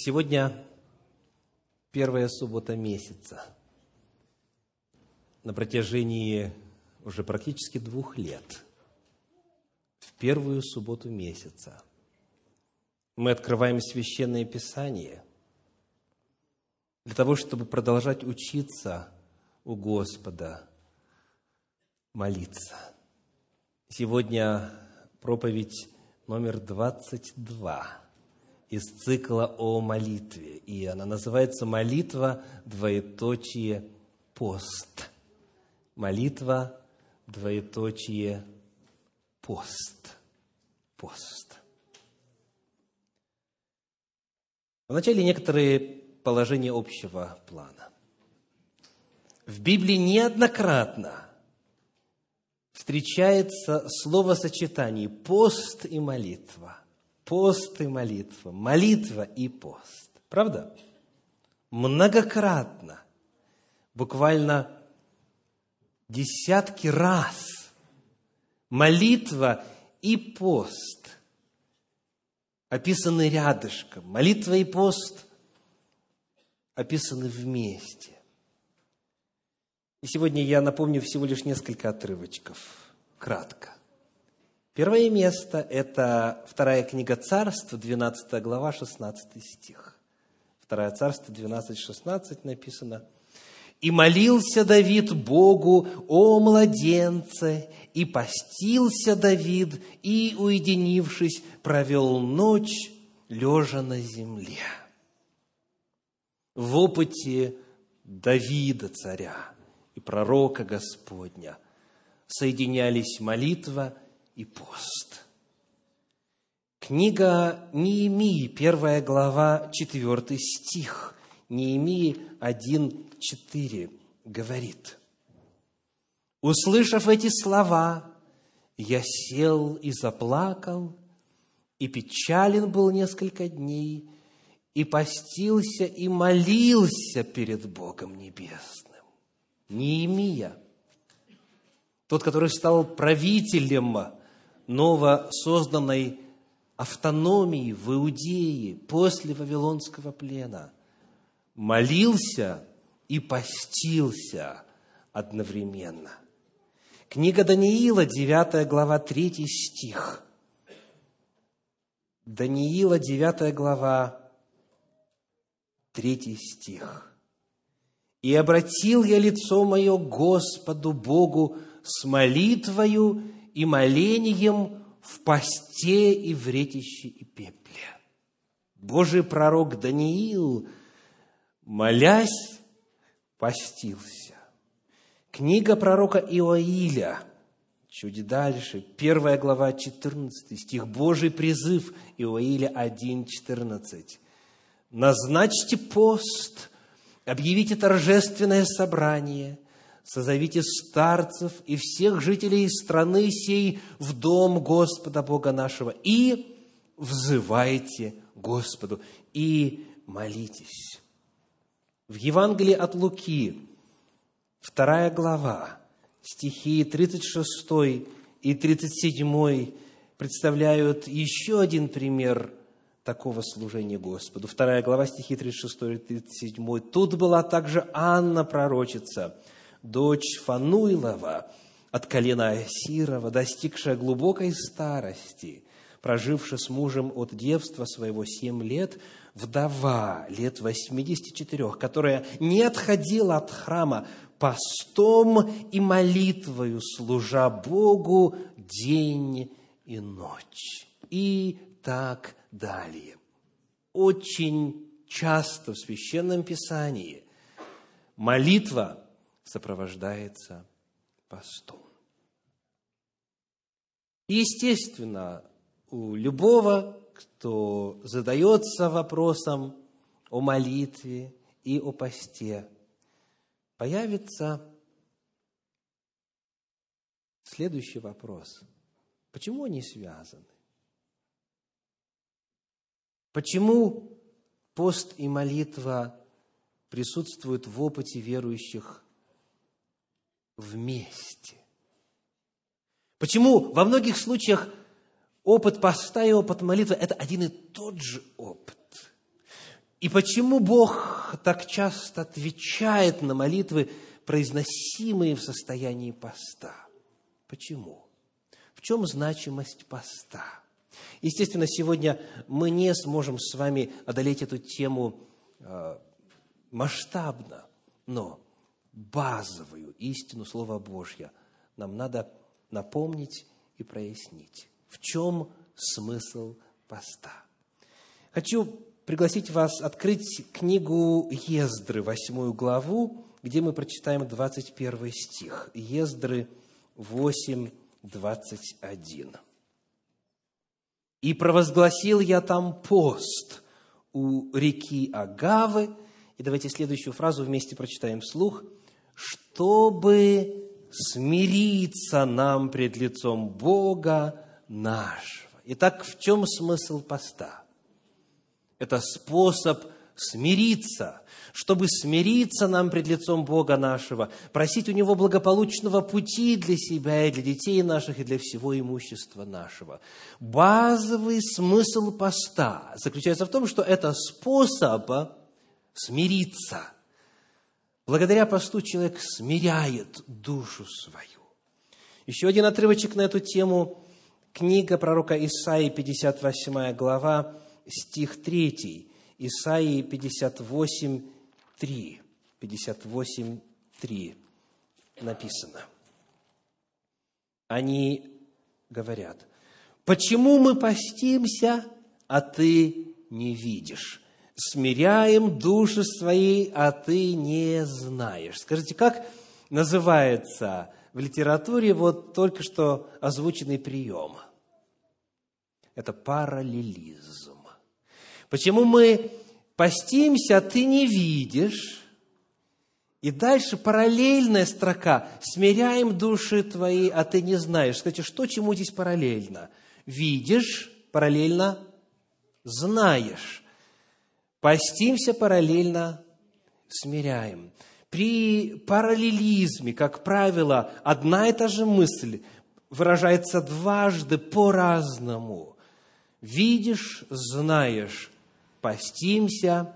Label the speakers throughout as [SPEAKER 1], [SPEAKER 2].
[SPEAKER 1] Сегодня первая суббота месяца. На протяжении уже практически двух лет, в первую субботу месяца, мы открываем Священное Писание для того, чтобы продолжать учиться у Господа молиться. Сегодня проповедь номер 22 из цикла о молитве. И она называется «Молитва, двоеточие, пост». Молитва, двоеточие, пост. Пост. Вначале некоторые положения общего плана. В Библии неоднократно встречается словосочетание «пост» и «молитва» пост и молитва, молитва и пост. Правда? Многократно, буквально десятки раз молитва и пост описаны рядышком. Молитва и пост описаны вместе. И сегодня я напомню всего лишь несколько отрывочков, кратко. Первое место – это вторая книга Царств, 12 глава, 16 стих. Второе Царство, 12, 16 написано. «И молился Давид Богу о младенце, и постился Давид, и, уединившись, провел ночь, лежа на земле». В опыте Давида, царя и пророка Господня, соединялись молитва – и пост. Книга Неемии, первая глава, четвертый стих. Неемии 1.4 говорит. Услышав эти слова, я сел и заплакал, и печален был несколько дней, и постился, и молился перед Богом Небесным. Неемия, тот, который стал правителем новосозданной автономии в Иудее после Вавилонского плена, молился и постился одновременно. Книга Даниила, 9 глава, 3 стих. Даниила, 9 глава, 3 стих. «И обратил я лицо мое Господу Богу с молитвою и молением в посте и в ретище и пепле. Божий пророк Даниил, молясь, постился. Книга пророка Иоиля, чуть дальше, первая глава, 14 стих, Божий призыв Иоиля 1.14. «Назначьте пост, объявите торжественное собрание – созовите старцев и всех жителей страны сей в дом Господа Бога нашего и взывайте Господу и молитесь. В Евангелии от Луки, вторая глава, стихи 36 и 37 представляют еще один пример такого служения Господу. Вторая глава, стихи 36 и 37. Тут была также Анна, пророчица – дочь Фануилова от колена Асирова, достигшая глубокой старости, прожившая с мужем от девства своего семь лет, вдова лет 84, которая не отходила от храма постом и молитвою, служа Богу день и ночь. И так далее. Очень часто в Священном Писании молитва сопровождается постом. Естественно, у любого, кто задается вопросом о молитве и о посте, появится следующий вопрос. Почему они связаны? Почему пост и молитва присутствуют в опыте верующих вместе. Почему во многих случаях опыт поста и опыт молитвы – это один и тот же опыт? И почему Бог так часто отвечает на молитвы, произносимые в состоянии поста? Почему? В чем значимость поста? Естественно, сегодня мы не сможем с вами одолеть эту тему э, масштабно, но базовую истину Слова Божьего нам надо напомнить и прояснить. В чем смысл поста? Хочу пригласить вас открыть книгу Ездры, восьмую главу, где мы прочитаем 21 стих. Ездры 8, 21. «И провозгласил я там пост у реки Агавы». И давайте следующую фразу вместе прочитаем вслух. «Чтобы смириться нам пред лицом Бога нашего». Итак, в чем смысл поста? Это способ смириться, чтобы смириться нам пред лицом Бога нашего, просить у Него благополучного пути для себя и для детей наших, и для всего имущества нашего. Базовый смысл поста заключается в том, что это способ смириться. Благодаря посту человек смиряет душу свою. Еще один отрывочек на эту тему. Книга пророка Исаии, 58 глава, стих 3. Исаии 58, 3. 58, 3 написано. Они говорят, почему мы постимся, а ты не видишь? Смиряем души свои, а ты не знаешь. Скажите, как называется в литературе вот только что озвученный прием? Это параллелизм. Почему мы постимся, а ты не видишь? И дальше параллельная строка. Смиряем души твои, а ты не знаешь. Кстати, что чему здесь параллельно? Видишь, параллельно знаешь. Постимся, параллельно смиряем. При параллелизме, как правило, одна и та же мысль выражается дважды по-разному. Видишь, знаешь, постимся,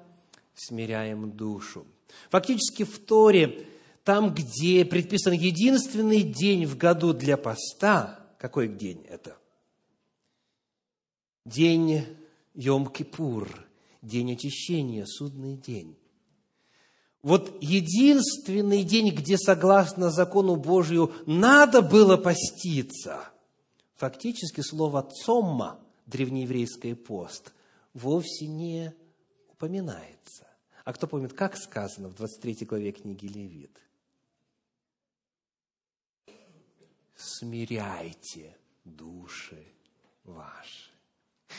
[SPEAKER 1] смиряем душу. Фактически в Торе, там, где предписан единственный день в году для поста, какой день это? День Йом-Кипур, день очищения, судный день. Вот единственный день, где, согласно закону Божию, надо было поститься, фактически слово «цомма», древнееврейский пост – вовсе не упоминается. А кто помнит, как сказано в 23 главе книги Левит? Смиряйте души ваши.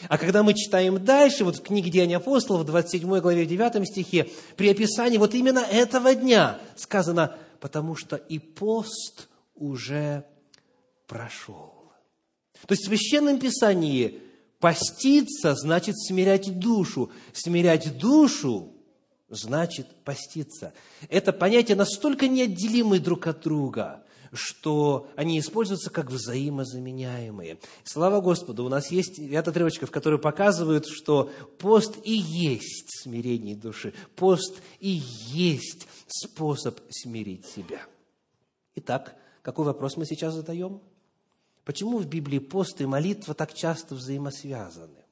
[SPEAKER 1] А когда мы читаем дальше, вот в книге Деяния апостолов, в 27 главе, 9 стихе, при описании вот именно этого дня сказано, потому что и пост уже прошел. То есть в Священном Писании Поститься значит смирять душу. Смирять душу значит поститься. Это понятия настолько неотделимы друг от друга, что они используются как взаимозаменяемые. Слава Господу, у нас есть ряд отрывочков, которые показывают, что пост и есть смирение души. Пост и есть способ смирить себя. Итак, какой вопрос мы сейчас задаем? Почему в Библии пост и молитва так часто взаимосвязаны?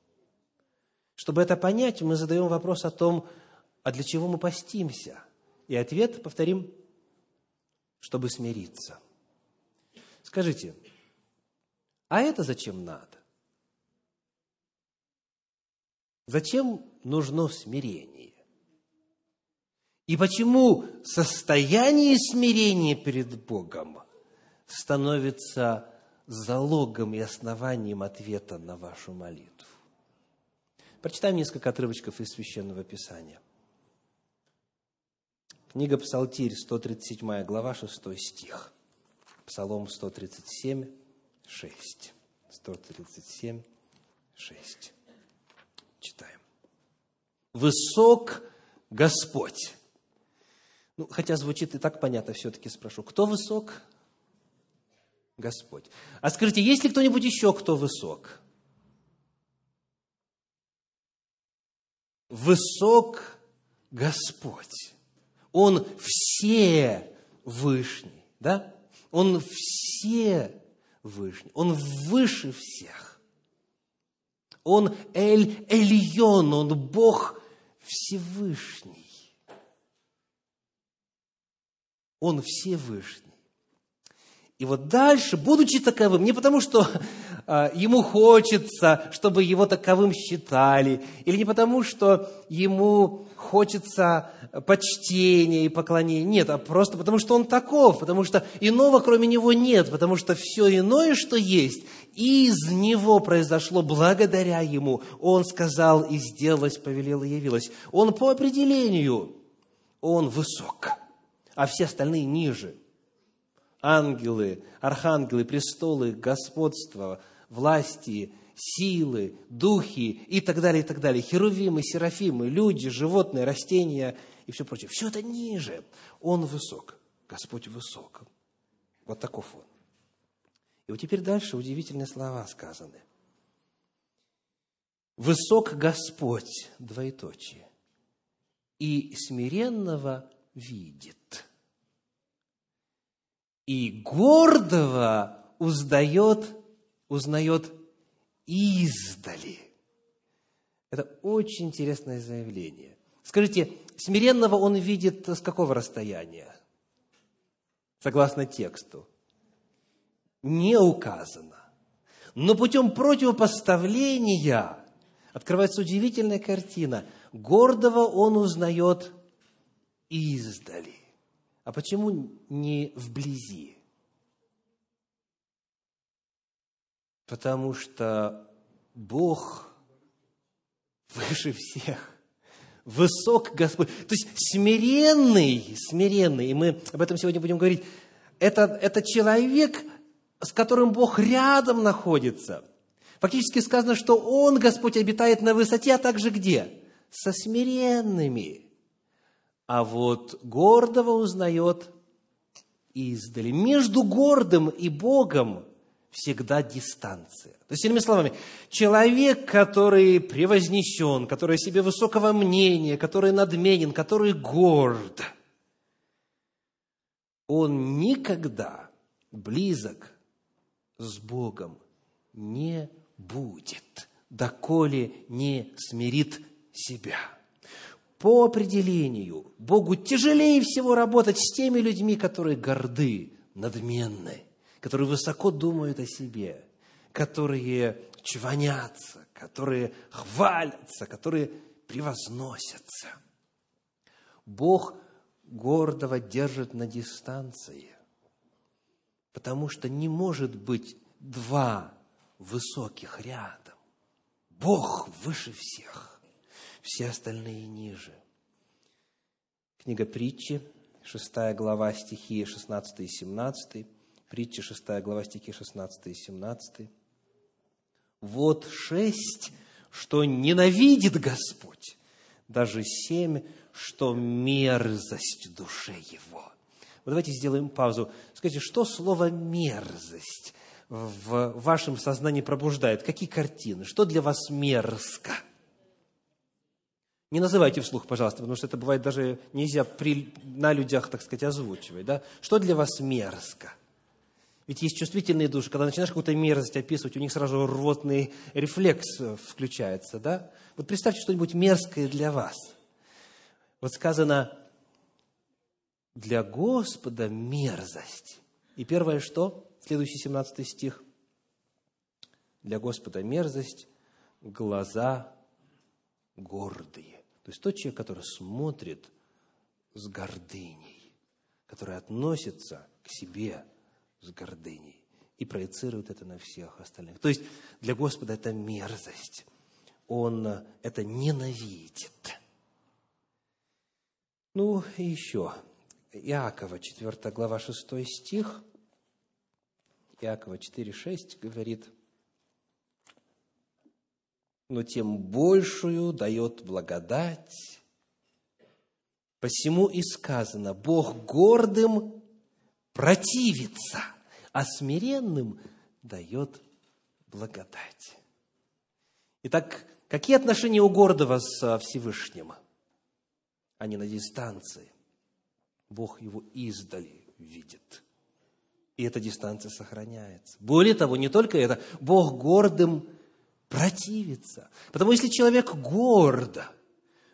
[SPEAKER 1] Чтобы это понять, мы задаем вопрос о том, а для чего мы постимся? И ответ, повторим, чтобы смириться. Скажите, а это зачем надо? Зачем нужно смирение? И почему состояние смирения перед Богом становится залогом и основанием ответа на вашу молитву. Прочитаем несколько отрывочков из Священного Писания. Книга Псалтирь, 137 глава, 6 стих. Псалом 137, 6. 137, 6. Читаем. «Высок Господь». Ну, хотя звучит и так понятно, все-таки спрошу. Кто высок? Господь. А скажите, есть ли кто-нибудь еще, кто высок? высок Господь. Он все вышний, да? Он все вышний. Он выше всех. Он Эль Эльон, Он Бог Всевышний. Он Всевышний. И вот дальше, будучи таковым, не потому что ему хочется, чтобы его таковым считали, или не потому что ему хочется почтения и поклонения, нет, а просто потому что он таков, потому что иного кроме него нет, потому что все иное, что есть, из него произошло благодаря ему. Он сказал и сделалось, повелел и явилось. Он по определению, он высок, а все остальные ниже – ангелы, архангелы, престолы, господство, власти, силы, духи и так далее, и так далее. Херувимы, серафимы, люди, животные, растения и все прочее. Все это ниже. Он высок. Господь высок. Вот таков он. И вот теперь дальше удивительные слова сказаны. Высок Господь, двоеточие, и смиренного видит и гордого узнает, узнает издали. Это очень интересное заявление. Скажите, смиренного он видит с какого расстояния? Согласно тексту. Не указано. Но путем противопоставления открывается удивительная картина. Гордого он узнает издали. А почему не вблизи? Потому что Бог выше всех. Высок Господь. То есть смиренный, смиренный, и мы об этом сегодня будем говорить, это, это человек, с которым Бог рядом находится. Фактически сказано, что Он, Господь, обитает на высоте, а также где? Со смиренными а вот гордого узнает издали. Между гордым и Богом всегда дистанция. То есть, иными словами, человек, который превознесен, который о себе высокого мнения, который надменен, который горд, он никогда близок с Богом не будет, доколе не смирит себя по определению Богу тяжелее всего работать с теми людьми, которые горды, надменны, которые высоко думают о себе, которые чванятся, которые хвалятся, которые превозносятся. Бог гордого держит на дистанции, потому что не может быть два высоких рядом. Бог выше всех все остальные ниже. Книга притчи, 6 глава, стихи 16 и 17. Притча, 6 глава, стихи 16 и 17. Вот шесть, что ненавидит Господь, даже семь, что мерзость душе его. Вот давайте сделаем паузу. Скажите, что слово «мерзость» в вашем сознании пробуждает? Какие картины? Что для вас мерзко? – не называйте вслух, пожалуйста, потому что это бывает даже нельзя при, на людях, так сказать, озвучивать. Да? Что для вас мерзко? Ведь есть чувствительные души, когда начинаешь какую-то мерзость описывать, у них сразу рвотный рефлекс э, включается. Да? Вот представьте что-нибудь мерзкое для вас. Вот сказано, для Господа мерзость. И первое что? Следующий 17 стих. Для Господа мерзость, глаза гордые. То есть тот человек, который смотрит с гордыней, который относится к себе с гордыней и проецирует это на всех остальных. То есть для Господа это мерзость. Он это ненавидит. Ну и еще. Иакова, 4 глава, 6 стих. Иакова 4, 6 говорит – но тем большую дает благодать. Посему и сказано, Бог гордым противится, а смиренным дает благодать. Итак, Какие отношения у гордого с Всевышним? Они на дистанции. Бог его издали видит. И эта дистанция сохраняется. Более того, не только это, Бог гордым противится. Потому если человек гордо,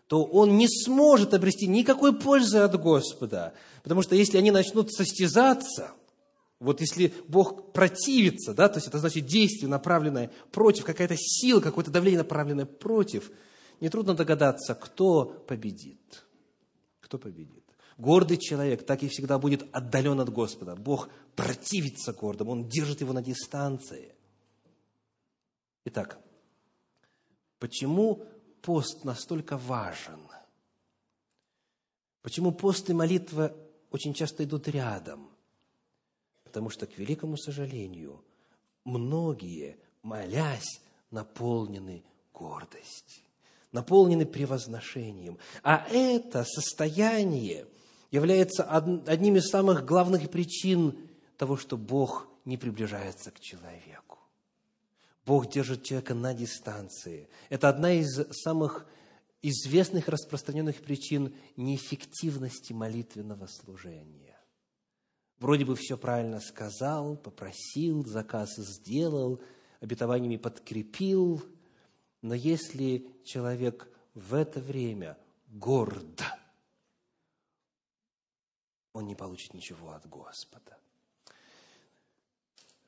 [SPEAKER 1] то он не сможет обрести никакой пользы от Господа. Потому что если они начнут состязаться, вот если Бог противится, да, то есть это значит действие, направленное против, какая-то сила, какое-то давление, направленное против, нетрудно догадаться, кто победит. Кто победит. Гордый человек так и всегда будет отдален от Господа. Бог противится гордому, Он держит его на дистанции. Итак, почему пост настолько важен? Почему пост и молитва очень часто идут рядом? Потому что, к великому сожалению, многие, молясь, наполнены гордостью, наполнены превозношением. А это состояние является одним из самых главных причин того, что Бог не приближается к человеку. Бог держит человека на дистанции. Это одна из самых известных распространенных причин неэффективности молитвенного служения. Вроде бы все правильно сказал, попросил, заказ сделал, обетованиями подкрепил, но если человек в это время горд, он не получит ничего от Господа.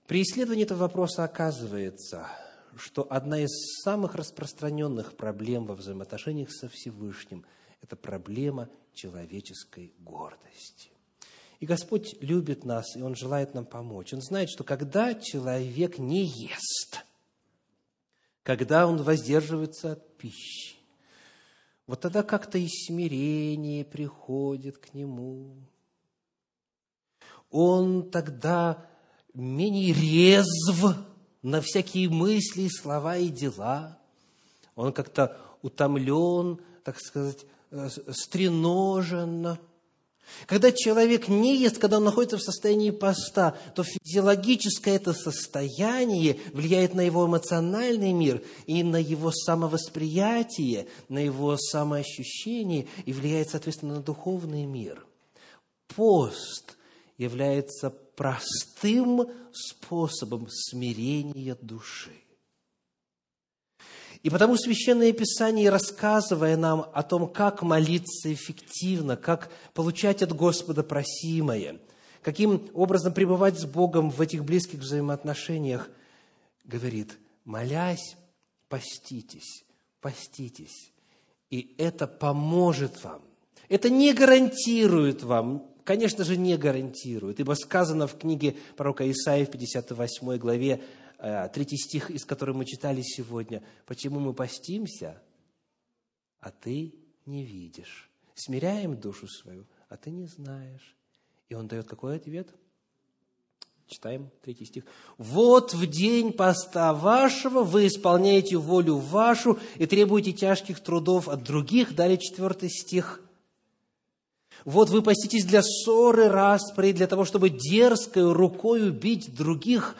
[SPEAKER 1] При исследовании этого вопроса оказывается, что одна из самых распространенных проблем во взаимоотношениях со Всевышним – это проблема человеческой гордости. И Господь любит нас, и Он желает нам помочь. Он знает, что когда человек не ест, когда он воздерживается от пищи, вот тогда как-то и смирение приходит к нему. Он тогда менее резв на всякие мысли, слова и дела. Он как-то утомлен, так сказать, э, стреножен, когда человек не ест, когда он находится в состоянии поста, то физиологическое это состояние влияет на его эмоциональный мир и на его самовосприятие, на его самоощущение и влияет, соответственно, на духовный мир. Пост является простым способом смирения души. И потому Священное Писание, рассказывая нам о том, как молиться эффективно, как получать от Господа просимое, каким образом пребывать с Богом в этих близких взаимоотношениях, говорит, молясь, поститесь, поститесь, и это поможет вам. Это не гарантирует вам, конечно же, не гарантирует, ибо сказано в книге пророка Исаии в 58 главе, Э, третий стих, из которого мы читали сегодня. «Почему мы постимся, а ты не видишь? Смиряем душу свою, а ты не знаешь». И он дает какой ответ? Читаем третий стих. «Вот в день поста вашего вы исполняете волю вашу и требуете тяжких трудов от других». Далее четвертый стих. «Вот вы поститесь для ссоры, распри, для того, чтобы дерзкой рукой убить других,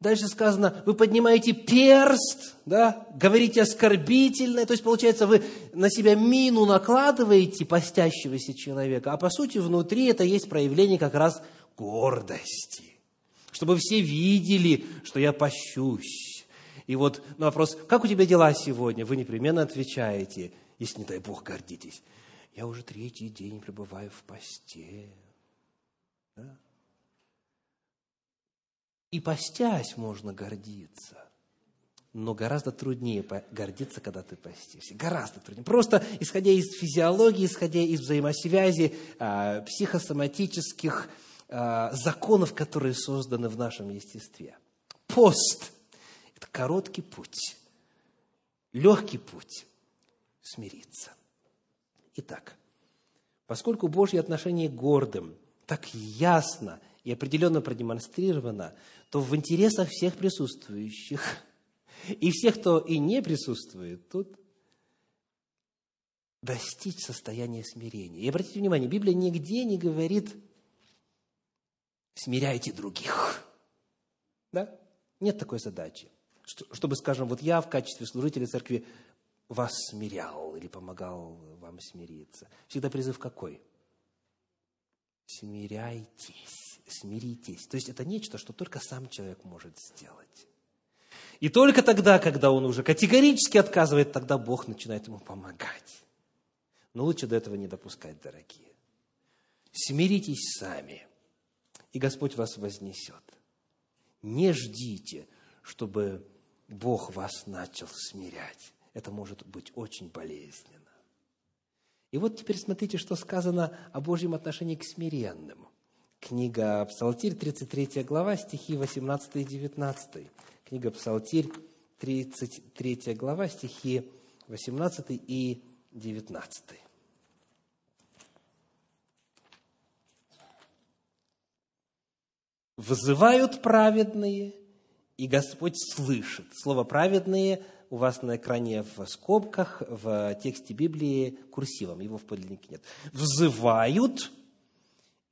[SPEAKER 1] Дальше сказано, вы поднимаете перст, да, говорите оскорбительное, то есть, получается, вы на себя мину накладываете постящегося человека, а по сути внутри это есть проявление как раз гордости, чтобы все видели, что я пощусь. И вот на вопрос, как у тебя дела сегодня, вы непременно отвечаете, если, не дай Бог, гордитесь. Я уже третий день пребываю в посте. Да? И постясь можно гордиться. Но гораздо труднее гордиться, когда ты постишься. Гораздо труднее. Просто исходя из физиологии, исходя из взаимосвязи а, психосоматических а, законов, которые созданы в нашем естестве. Пост – это короткий путь, легкий путь смириться. Итак, поскольку Божье отношение к гордым так ясно и определенно продемонстрировано, то в интересах всех присутствующих и всех, кто и не присутствует тут, достичь состояния смирения. И обратите внимание, Библия нигде не говорит «смиряйте других». Да? Нет такой задачи. чтобы, скажем, вот я в качестве служителя церкви вас смирял или помогал вам смириться. Всегда призыв какой? Смиряйтесь, смиритесь. То есть это нечто, что только сам человек может сделать. И только тогда, когда он уже категорически отказывает, тогда Бог начинает ему помогать. Но лучше до этого не допускать, дорогие. Смиритесь сами, и Господь вас вознесет. Не ждите, чтобы Бог вас начал смирять. Это может быть очень болезненно. И вот теперь смотрите, что сказано о Божьем отношении к смиренным. Книга Псалтирь, 33 глава, стихи 18 и 19. Книга Псалтирь, 33 глава, стихи 18 и 19. «Вызывают праведные, и Господь слышит». Слово «праведные» у вас на экране в скобках, в тексте Библии курсивом, его в подлиннике нет. «Взывают,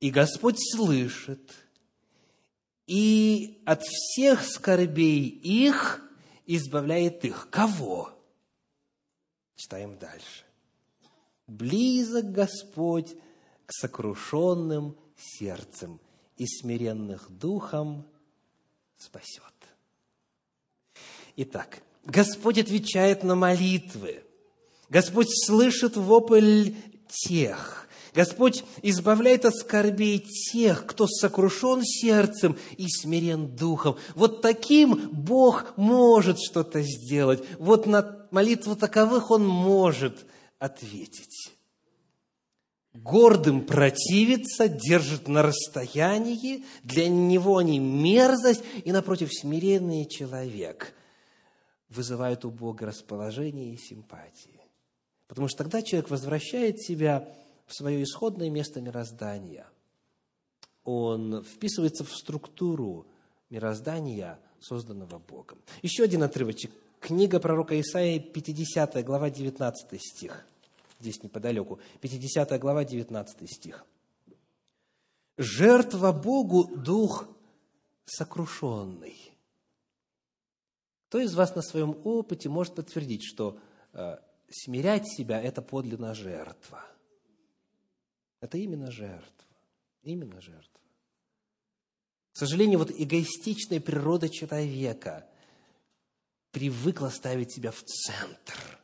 [SPEAKER 1] и Господь слышит, и от всех скорбей их избавляет их». Кого? Читаем дальше. «Близок Господь к сокрушенным сердцем, и смиренных духом спасет». Итак, Господь отвечает на молитвы. Господь слышит вопль тех. Господь избавляет от скорбей тех, кто сокрушен сердцем и смирен духом. Вот таким Бог может что-то сделать. Вот на молитву таковых Он может ответить. Гордым противится, держит на расстоянии, для него они мерзость, и напротив смиренный человек – вызывают у Бога расположение и симпатии. Потому что тогда человек возвращает себя в свое исходное место мироздания. Он вписывается в структуру мироздания, созданного Богом. Еще один отрывочек. Книга пророка Исаии, 50 глава, 19 стих. Здесь неподалеку. 50 глава, 19 стих. «Жертва Богу – дух сокрушенный, кто из вас на своем опыте может подтвердить, что э, смирять себя – это подлинная жертва? Это именно жертва. Именно жертва. К сожалению, вот эгоистичная природа человека привыкла ставить себя в центр.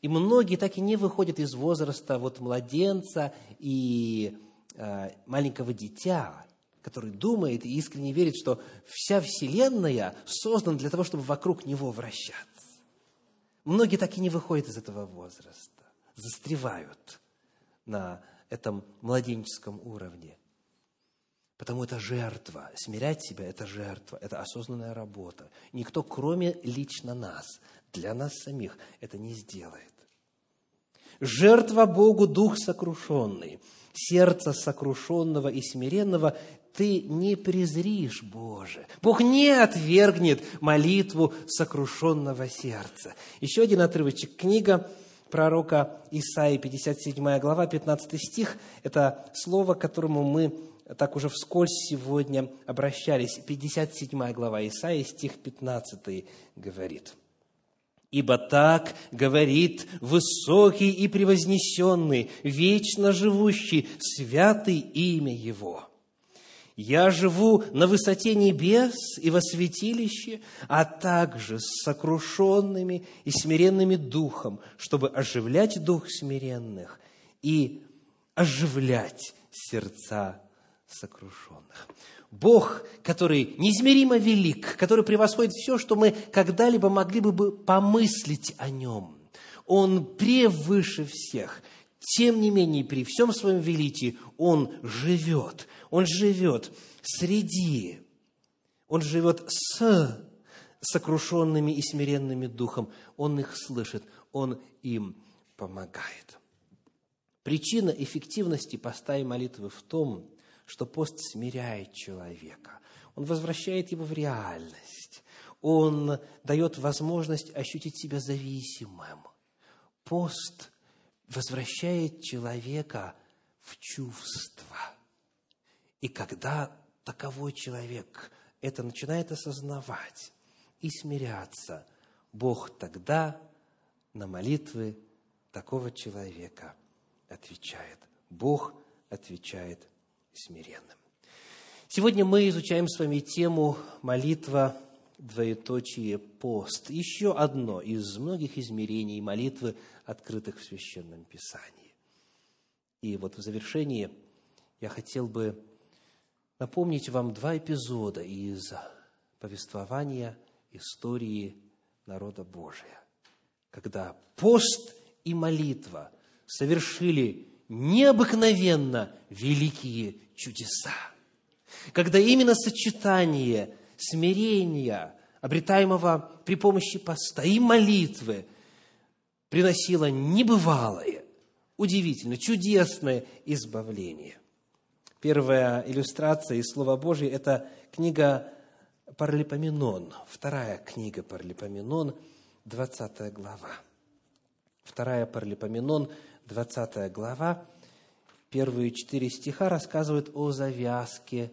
[SPEAKER 1] И многие так и не выходят из возраста вот младенца и э, маленького дитя, который думает и искренне верит, что вся Вселенная создана для того, чтобы вокруг него вращаться. Многие так и не выходят из этого возраста, застревают на этом младенческом уровне. Потому это жертва. Смирять себя – это жертва, это осознанная работа. Никто, кроме лично нас, для нас самих, это не сделает. Жертва Богу – дух сокрушенный. Сердце сокрушенного и смиренного ты не презришь, Боже. Бог не отвергнет молитву сокрушенного сердца. Еще один отрывочек. Книга пророка Исаии, 57 глава, 15 стих. Это слово, к которому мы так уже вскользь сегодня обращались. 57 глава Исаии, стих 15 говорит. «Ибо так говорит высокий и превознесенный, вечно живущий, святый имя Его». Я живу на высоте небес и во святилище, а также с сокрушенными и смиренными духом, чтобы оживлять дух смиренных и оживлять сердца сокрушенных. Бог, который неизмеримо велик, который превосходит все, что мы когда-либо могли бы помыслить о Нем. Он превыше всех. Тем не менее, при всем своем величии Он живет – он живет среди, Он живет с сокрушенными и смиренными духом. Он их слышит, Он им помогает. Причина эффективности поста и молитвы в том, что пост смиряет человека. Он возвращает его в реальность. Он дает возможность ощутить себя зависимым. Пост возвращает человека в чувства – и когда таковой человек это начинает осознавать, и смиряться. Бог тогда на молитвы такого человека отвечает. Бог отвечает смиренным. Сегодня мы изучаем с вами тему молитва двоеточие пост. Еще одно из многих измерений молитвы, открытых в Священном Писании. И вот в завершении я хотел бы напомнить вам два эпизода из повествования истории народа Божия, когда пост и молитва совершили необыкновенно великие чудеса. Когда именно сочетание смирения, обретаемого при помощи поста и молитвы, приносило небывалое, удивительное, чудесное избавление. Первая иллюстрация из Слова Божьего – это книга Паралипоменон, вторая книга Паралипоменон, 20 глава. Вторая Паралипоменон, 20 глава, первые четыре стиха рассказывают о завязке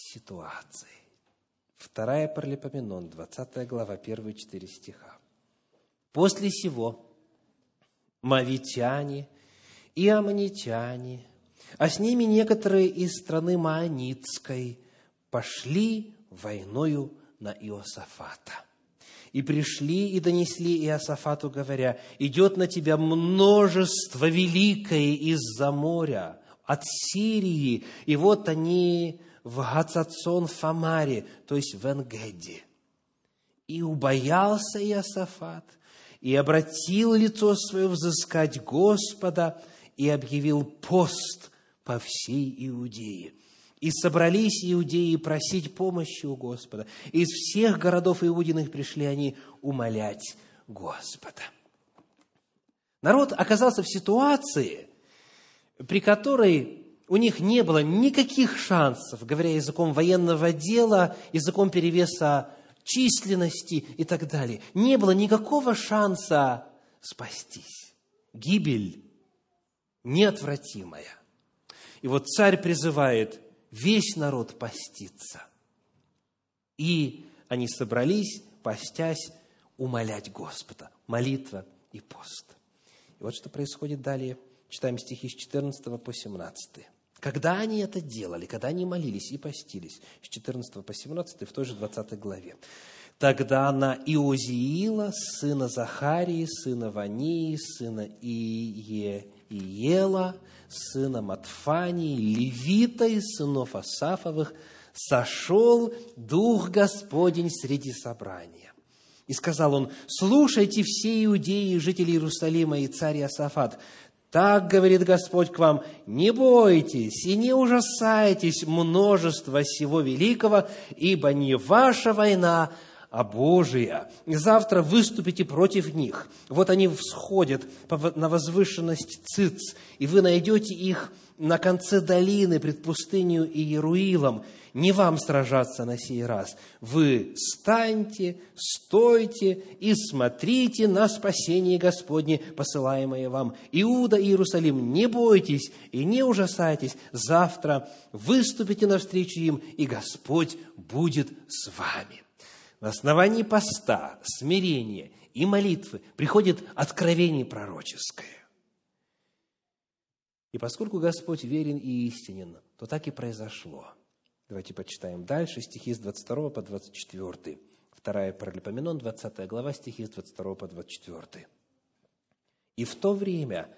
[SPEAKER 1] ситуации. Вторая Паралипоменон, 20 глава, первые четыре стиха. «После сего мавитяне и аммонитяне, а с ними некоторые из страны Маанитской, пошли войною на Иосафата. И пришли и донесли Иосафату, говоря, идет на тебя множество великое из-за моря, от Сирии, и вот они в Гацацон Фамаре, то есть в Энгеде. И убоялся Иосафат, и обратил лицо свое взыскать Господа, и объявил пост по всей Иудее. И собрались иудеи просить помощи у Господа. Из всех городов иудиных пришли они умолять Господа. Народ оказался в ситуации, при которой у них не было никаких шансов, говоря языком военного дела, языком перевеса численности и так далее. Не было никакого шанса спастись. Гибель неотвратимая. И вот царь призывает весь народ поститься. И они собрались, постясь, умолять Господа. Молитва и пост. И вот что происходит далее. Читаем стихи с 14 по 17. Когда они это делали, когда они молились и постились, с 14 по 17 в той же 20 главе, тогда на Иозиила, сына Захарии, сына Вании, сына Иела, сына Матфании, левита из сынов Асафовых, сошел Дух Господень среди собрания. И сказал он, слушайте все иудеи, жители Иерусалима и царь Асафат, так говорит Господь к вам, не бойтесь и не ужасайтесь множества всего великого, ибо не ваша война, а Божия. И завтра выступите против них. Вот они всходят на возвышенность Циц, и вы найдете их на конце долины пред пустынью и Иеруилом. Не вам сражаться на сей раз. Вы станьте, стойте и смотрите на спасение Господне, посылаемое вам. Иуда и Иерусалим, не бойтесь и не ужасайтесь. Завтра выступите навстречу им, и Господь будет с вами. На основании поста, смирения и молитвы приходит откровение пророческое. И поскольку Господь верен и истинен, то так и произошло. Давайте почитаем дальше стихи с 22 по 24. Вторая Паралипоменон, 20 глава, стихи с 22 по 24. «И в то время,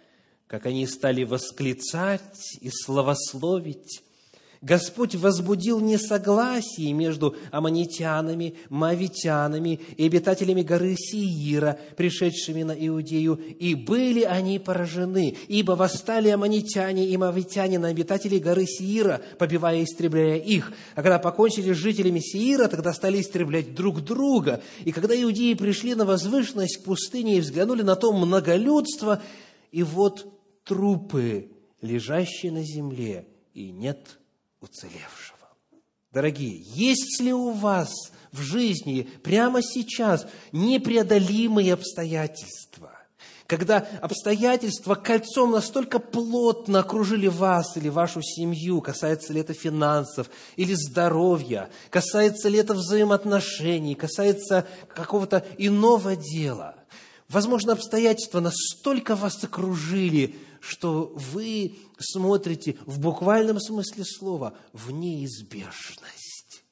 [SPEAKER 1] как они стали восклицать и славословить, Господь возбудил несогласие между аммонитянами, мавитянами и обитателями горы Сиира, пришедшими на Иудею, и были они поражены, ибо восстали аммонитяне и мавитяне на обитателей горы Сиира, побивая и истребляя их. А когда покончили с жителями Сиира, тогда стали истреблять друг друга. И когда иудеи пришли на возвышенность к пустыне и взглянули на то многолюдство, и вот трупы, лежащие на земле, и нет уцелевшего. Дорогие, есть ли у вас в жизни прямо сейчас непреодолимые обстоятельства, когда обстоятельства кольцом настолько плотно окружили вас или вашу семью, касается ли это финансов или здоровья, касается ли это взаимоотношений, касается какого-то иного дела. Возможно, обстоятельства настолько вас окружили, что вы смотрите в буквальном смысле слова в неизбежность.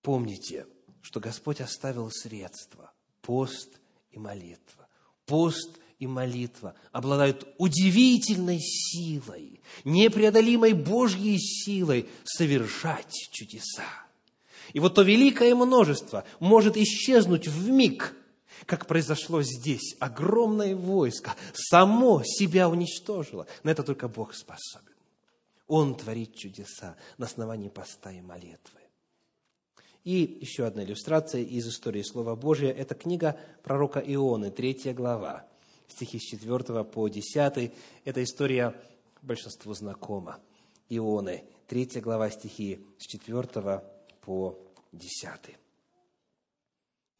[SPEAKER 1] Помните, что Господь оставил средства – пост и молитва. Пост и молитва обладают удивительной силой, непреодолимой Божьей силой совершать чудеса. И вот то великое множество может исчезнуть в миг, как произошло здесь. Огромное войско само себя уничтожило. На это только Бог способен. Он творит чудеса на основании поста и молитвы. И еще одна иллюстрация из истории Слова Божия – это книга пророка Ионы, третья глава, стихи с 4 по 10. Эта история большинству знакома. Ионы, третья глава, стихи с 4 по 10.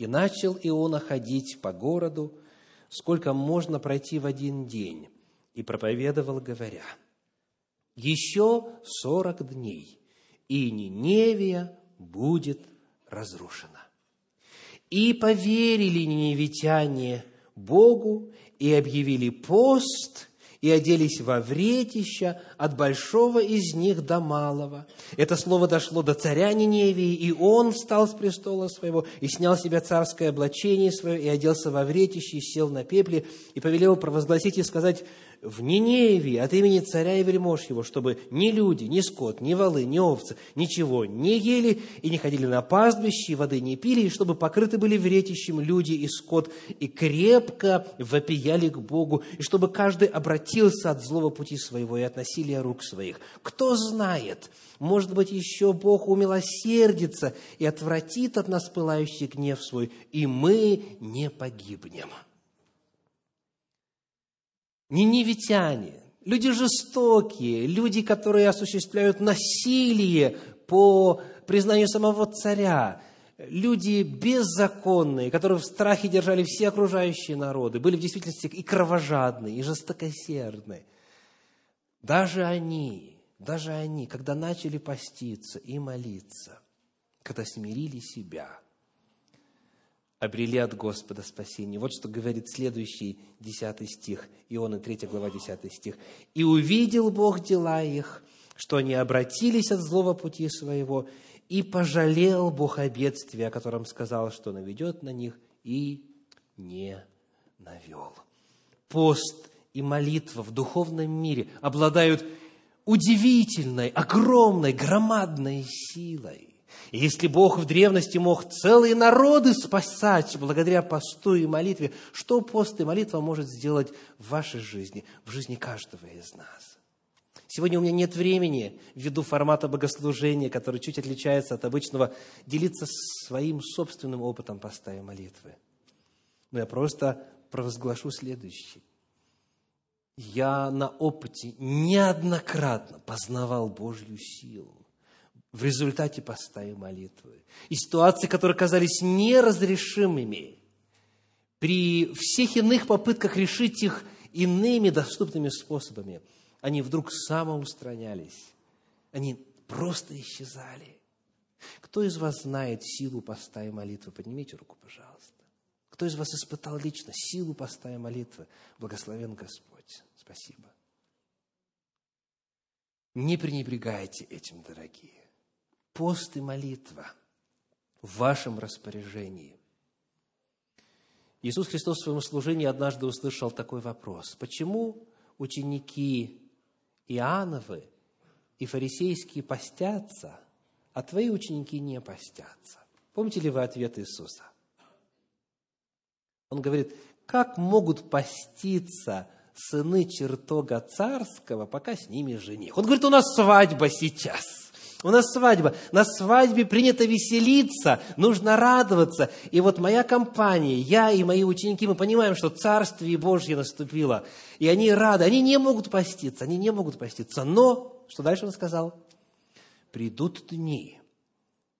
[SPEAKER 1] «И начал Иона ходить по городу, сколько можно пройти в один день, и проповедовал, говоря, «Еще сорок дней, и Ниневия будет разрушена. И поверили ниневитяне Богу, и объявили пост, и оделись во вретища от большого из них до малого. Это слово дошло до царя Ниневии, и он встал с престола своего, и снял с себя царское облачение свое, и оделся во вретище, и сел на пепле, и повелел провозгласить и сказать в Ниневии от имени царя и вельмож его, чтобы ни люди, ни скот, ни волы, ни овцы, ничего не ели и не ходили на пастбище, и воды не пили, и чтобы покрыты были вретищем люди и скот, и крепко вопияли к Богу, и чтобы каждый обратился от злого пути своего и от насилия рук своих. Кто знает, может быть, еще Бог умилосердится и отвратит от нас пылающий гнев свой, и мы не погибнем. Ниневитяне, люди жестокие, люди, которые осуществляют насилие по признанию самого царя, люди беззаконные, которые в страхе держали все окружающие народы, были в действительности и кровожадные, и жестокосердные. Даже они, даже они, когда начали поститься и молиться, когда смирили себя – обрели от Господа спасение. Вот что говорит следующий десятый стих, Иона 3 глава 10 стих. «И увидел Бог дела их, что они обратились от злого пути своего, и пожалел Бог о бедствии, о котором сказал, что наведет на них, и не навел». Пост и молитва в духовном мире обладают удивительной, огромной, громадной силой. И если Бог в древности мог целые народы спасать благодаря посту и молитве, что пост и молитва может сделать в вашей жизни, в жизни каждого из нас? Сегодня у меня нет времени, ввиду формата богослужения, который чуть отличается от обычного, делиться своим собственным опытом поста и молитвы. Но я просто провозглашу следующее. Я на опыте неоднократно познавал Божью силу в результате поста и молитвы. И ситуации, которые казались неразрешимыми, при всех иных попытках решить их иными доступными способами, они вдруг самоустранялись. Они просто исчезали. Кто из вас знает силу поста и молитвы? Поднимите руку, пожалуйста. Кто из вас испытал лично силу поста и молитвы? Благословен Господь. Спасибо. Не пренебрегайте этим, дорогие пост и молитва в вашем распоряжении. Иисус Христос в своем служении однажды услышал такой вопрос. Почему ученики Иоанновы и фарисейские постятся, а твои ученики не постятся? Помните ли вы ответ Иисуса? Он говорит, как могут поститься сыны чертога царского, пока с ними жених? Он говорит, у нас свадьба сейчас – у нас свадьба. На свадьбе принято веселиться, нужно радоваться. И вот моя компания, я и мои ученики, мы понимаем, что Царствие Божье наступило. И они рады. Они не могут поститься, они не могут поститься. Но, что дальше он сказал? Придут дни,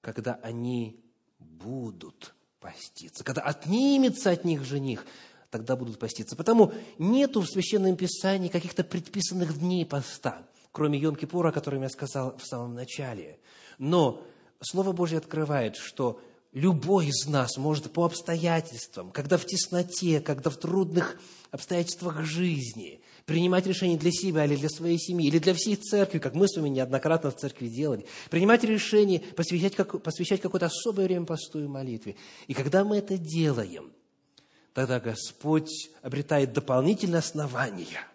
[SPEAKER 1] когда они будут поститься, когда отнимется от них жених, тогда будут поститься. Потому нету в Священном Писании каких-то предписанных дней поста, кроме Йом-Кипура, о котором я сказал в самом начале. Но Слово Божье открывает, что любой из нас может по обстоятельствам, когда в тесноте, когда в трудных обстоятельствах жизни, принимать решение для себя или для своей семьи, или для всей церкви, как мы с вами неоднократно в церкви делали, принимать решение, посвящать, как, посвящать какое-то особое время посту и молитве. И когда мы это делаем, тогда Господь обретает дополнительные основания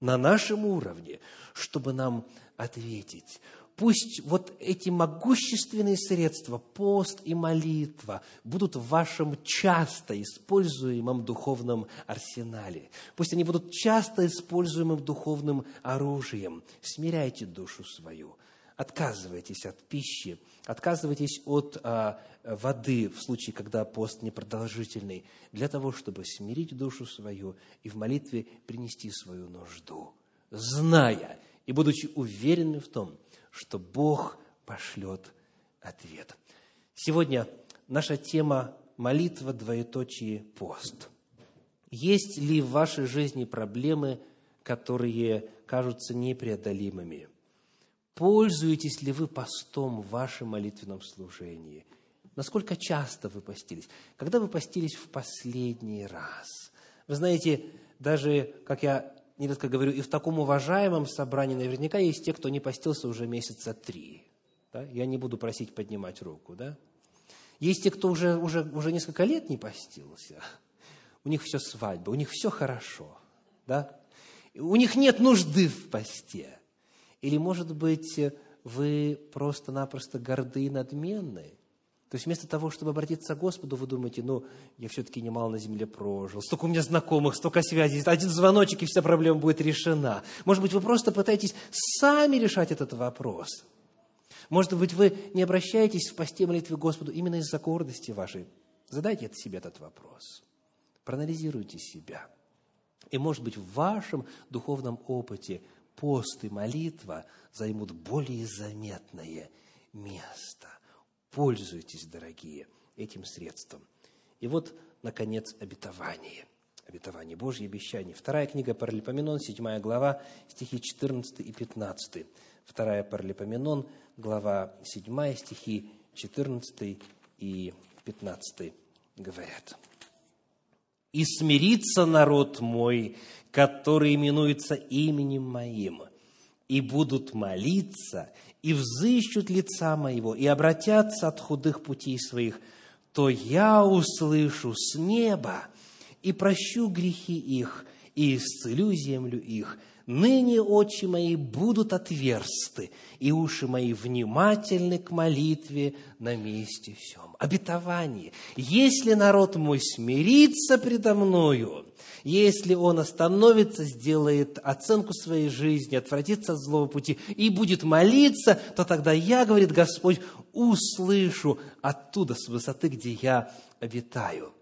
[SPEAKER 1] на нашем уровне, чтобы нам ответить. Пусть вот эти могущественные средства, пост и молитва, будут в вашем часто используемом духовном арсенале. Пусть они будут часто используемым духовным оружием. Смиряйте душу свою, отказывайтесь от пищи, отказывайтесь от а, воды в случае, когда пост непродолжительный, для того, чтобы смирить душу свою и в молитве принести свою нужду, зная и будучи уверенным в том, что Бог пошлет ответ. Сегодня наша тема молитва, двоеточие, пост. Есть ли в вашей жизни проблемы, которые кажутся непреодолимыми? Пользуетесь ли вы постом в вашем молитвенном служении? Насколько часто вы постились? Когда вы постились в последний раз? Вы знаете, даже, как я нередко говорю, и в таком уважаемом собрании наверняка есть те, кто не постился уже месяца три. Да? Я не буду просить поднимать руку. Да? Есть те, кто уже, уже, уже несколько лет не постился. У них все свадьба, у них все хорошо. Да? У них нет нужды в посте. Или, может быть, вы просто-напросто горды и надменны, то есть вместо того, чтобы обратиться к Господу, вы думаете, ну, я все-таки немало на земле прожил, столько у меня знакомых, столько связей, один звоночек, и вся проблема будет решена. Может быть, вы просто пытаетесь сами решать этот вопрос. Может быть, вы не обращаетесь в посте молитвы Господу именно из-за гордости вашей. Задайте себе этот вопрос. Проанализируйте себя. И, может быть, в вашем духовном опыте пост и молитва займут более заметное место. Пользуйтесь, дорогие, этим средством. И вот, наконец, обетование. Обетование Божье обещание. Вторая книга Паралипоменон, 7 глава, стихи 14 и 15. Вторая Паралипоменон, глава 7, стихи 14 и 15 говорят. «И смирится народ мой, который именуется именем моим, и будут молиться, и взыщут лица моего, и обратятся от худых путей своих, то я услышу с неба и прощу грехи их, и исцелю землю их. Ныне очи мои будут отверсты, и уши мои внимательны к молитве на месте всем. Обетование. Если народ мой смирится предо мною, если он остановится, сделает оценку своей жизни, отвратится от злого пути и будет молиться, то тогда я, говорит Господь, услышу оттуда, с высоты, где я обитаю.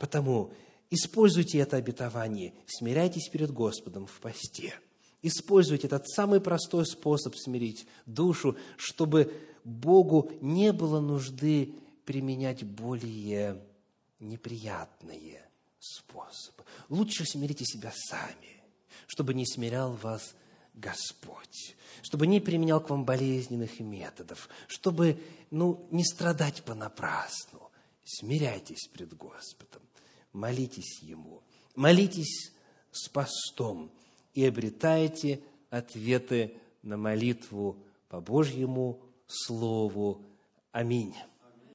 [SPEAKER 1] Потому используйте это обетование, смиряйтесь перед Господом в посте. Используйте этот самый простой способ смирить душу, чтобы Богу не было нужды применять более неприятные способы. Лучше смирите себя сами, чтобы не смирял вас Господь, чтобы не применял к вам болезненных методов, чтобы ну, не страдать понапрасну. Смиряйтесь пред Господом, молитесь Ему, молитесь с постом и обретайте ответы на молитву по Божьему Слову. Аминь.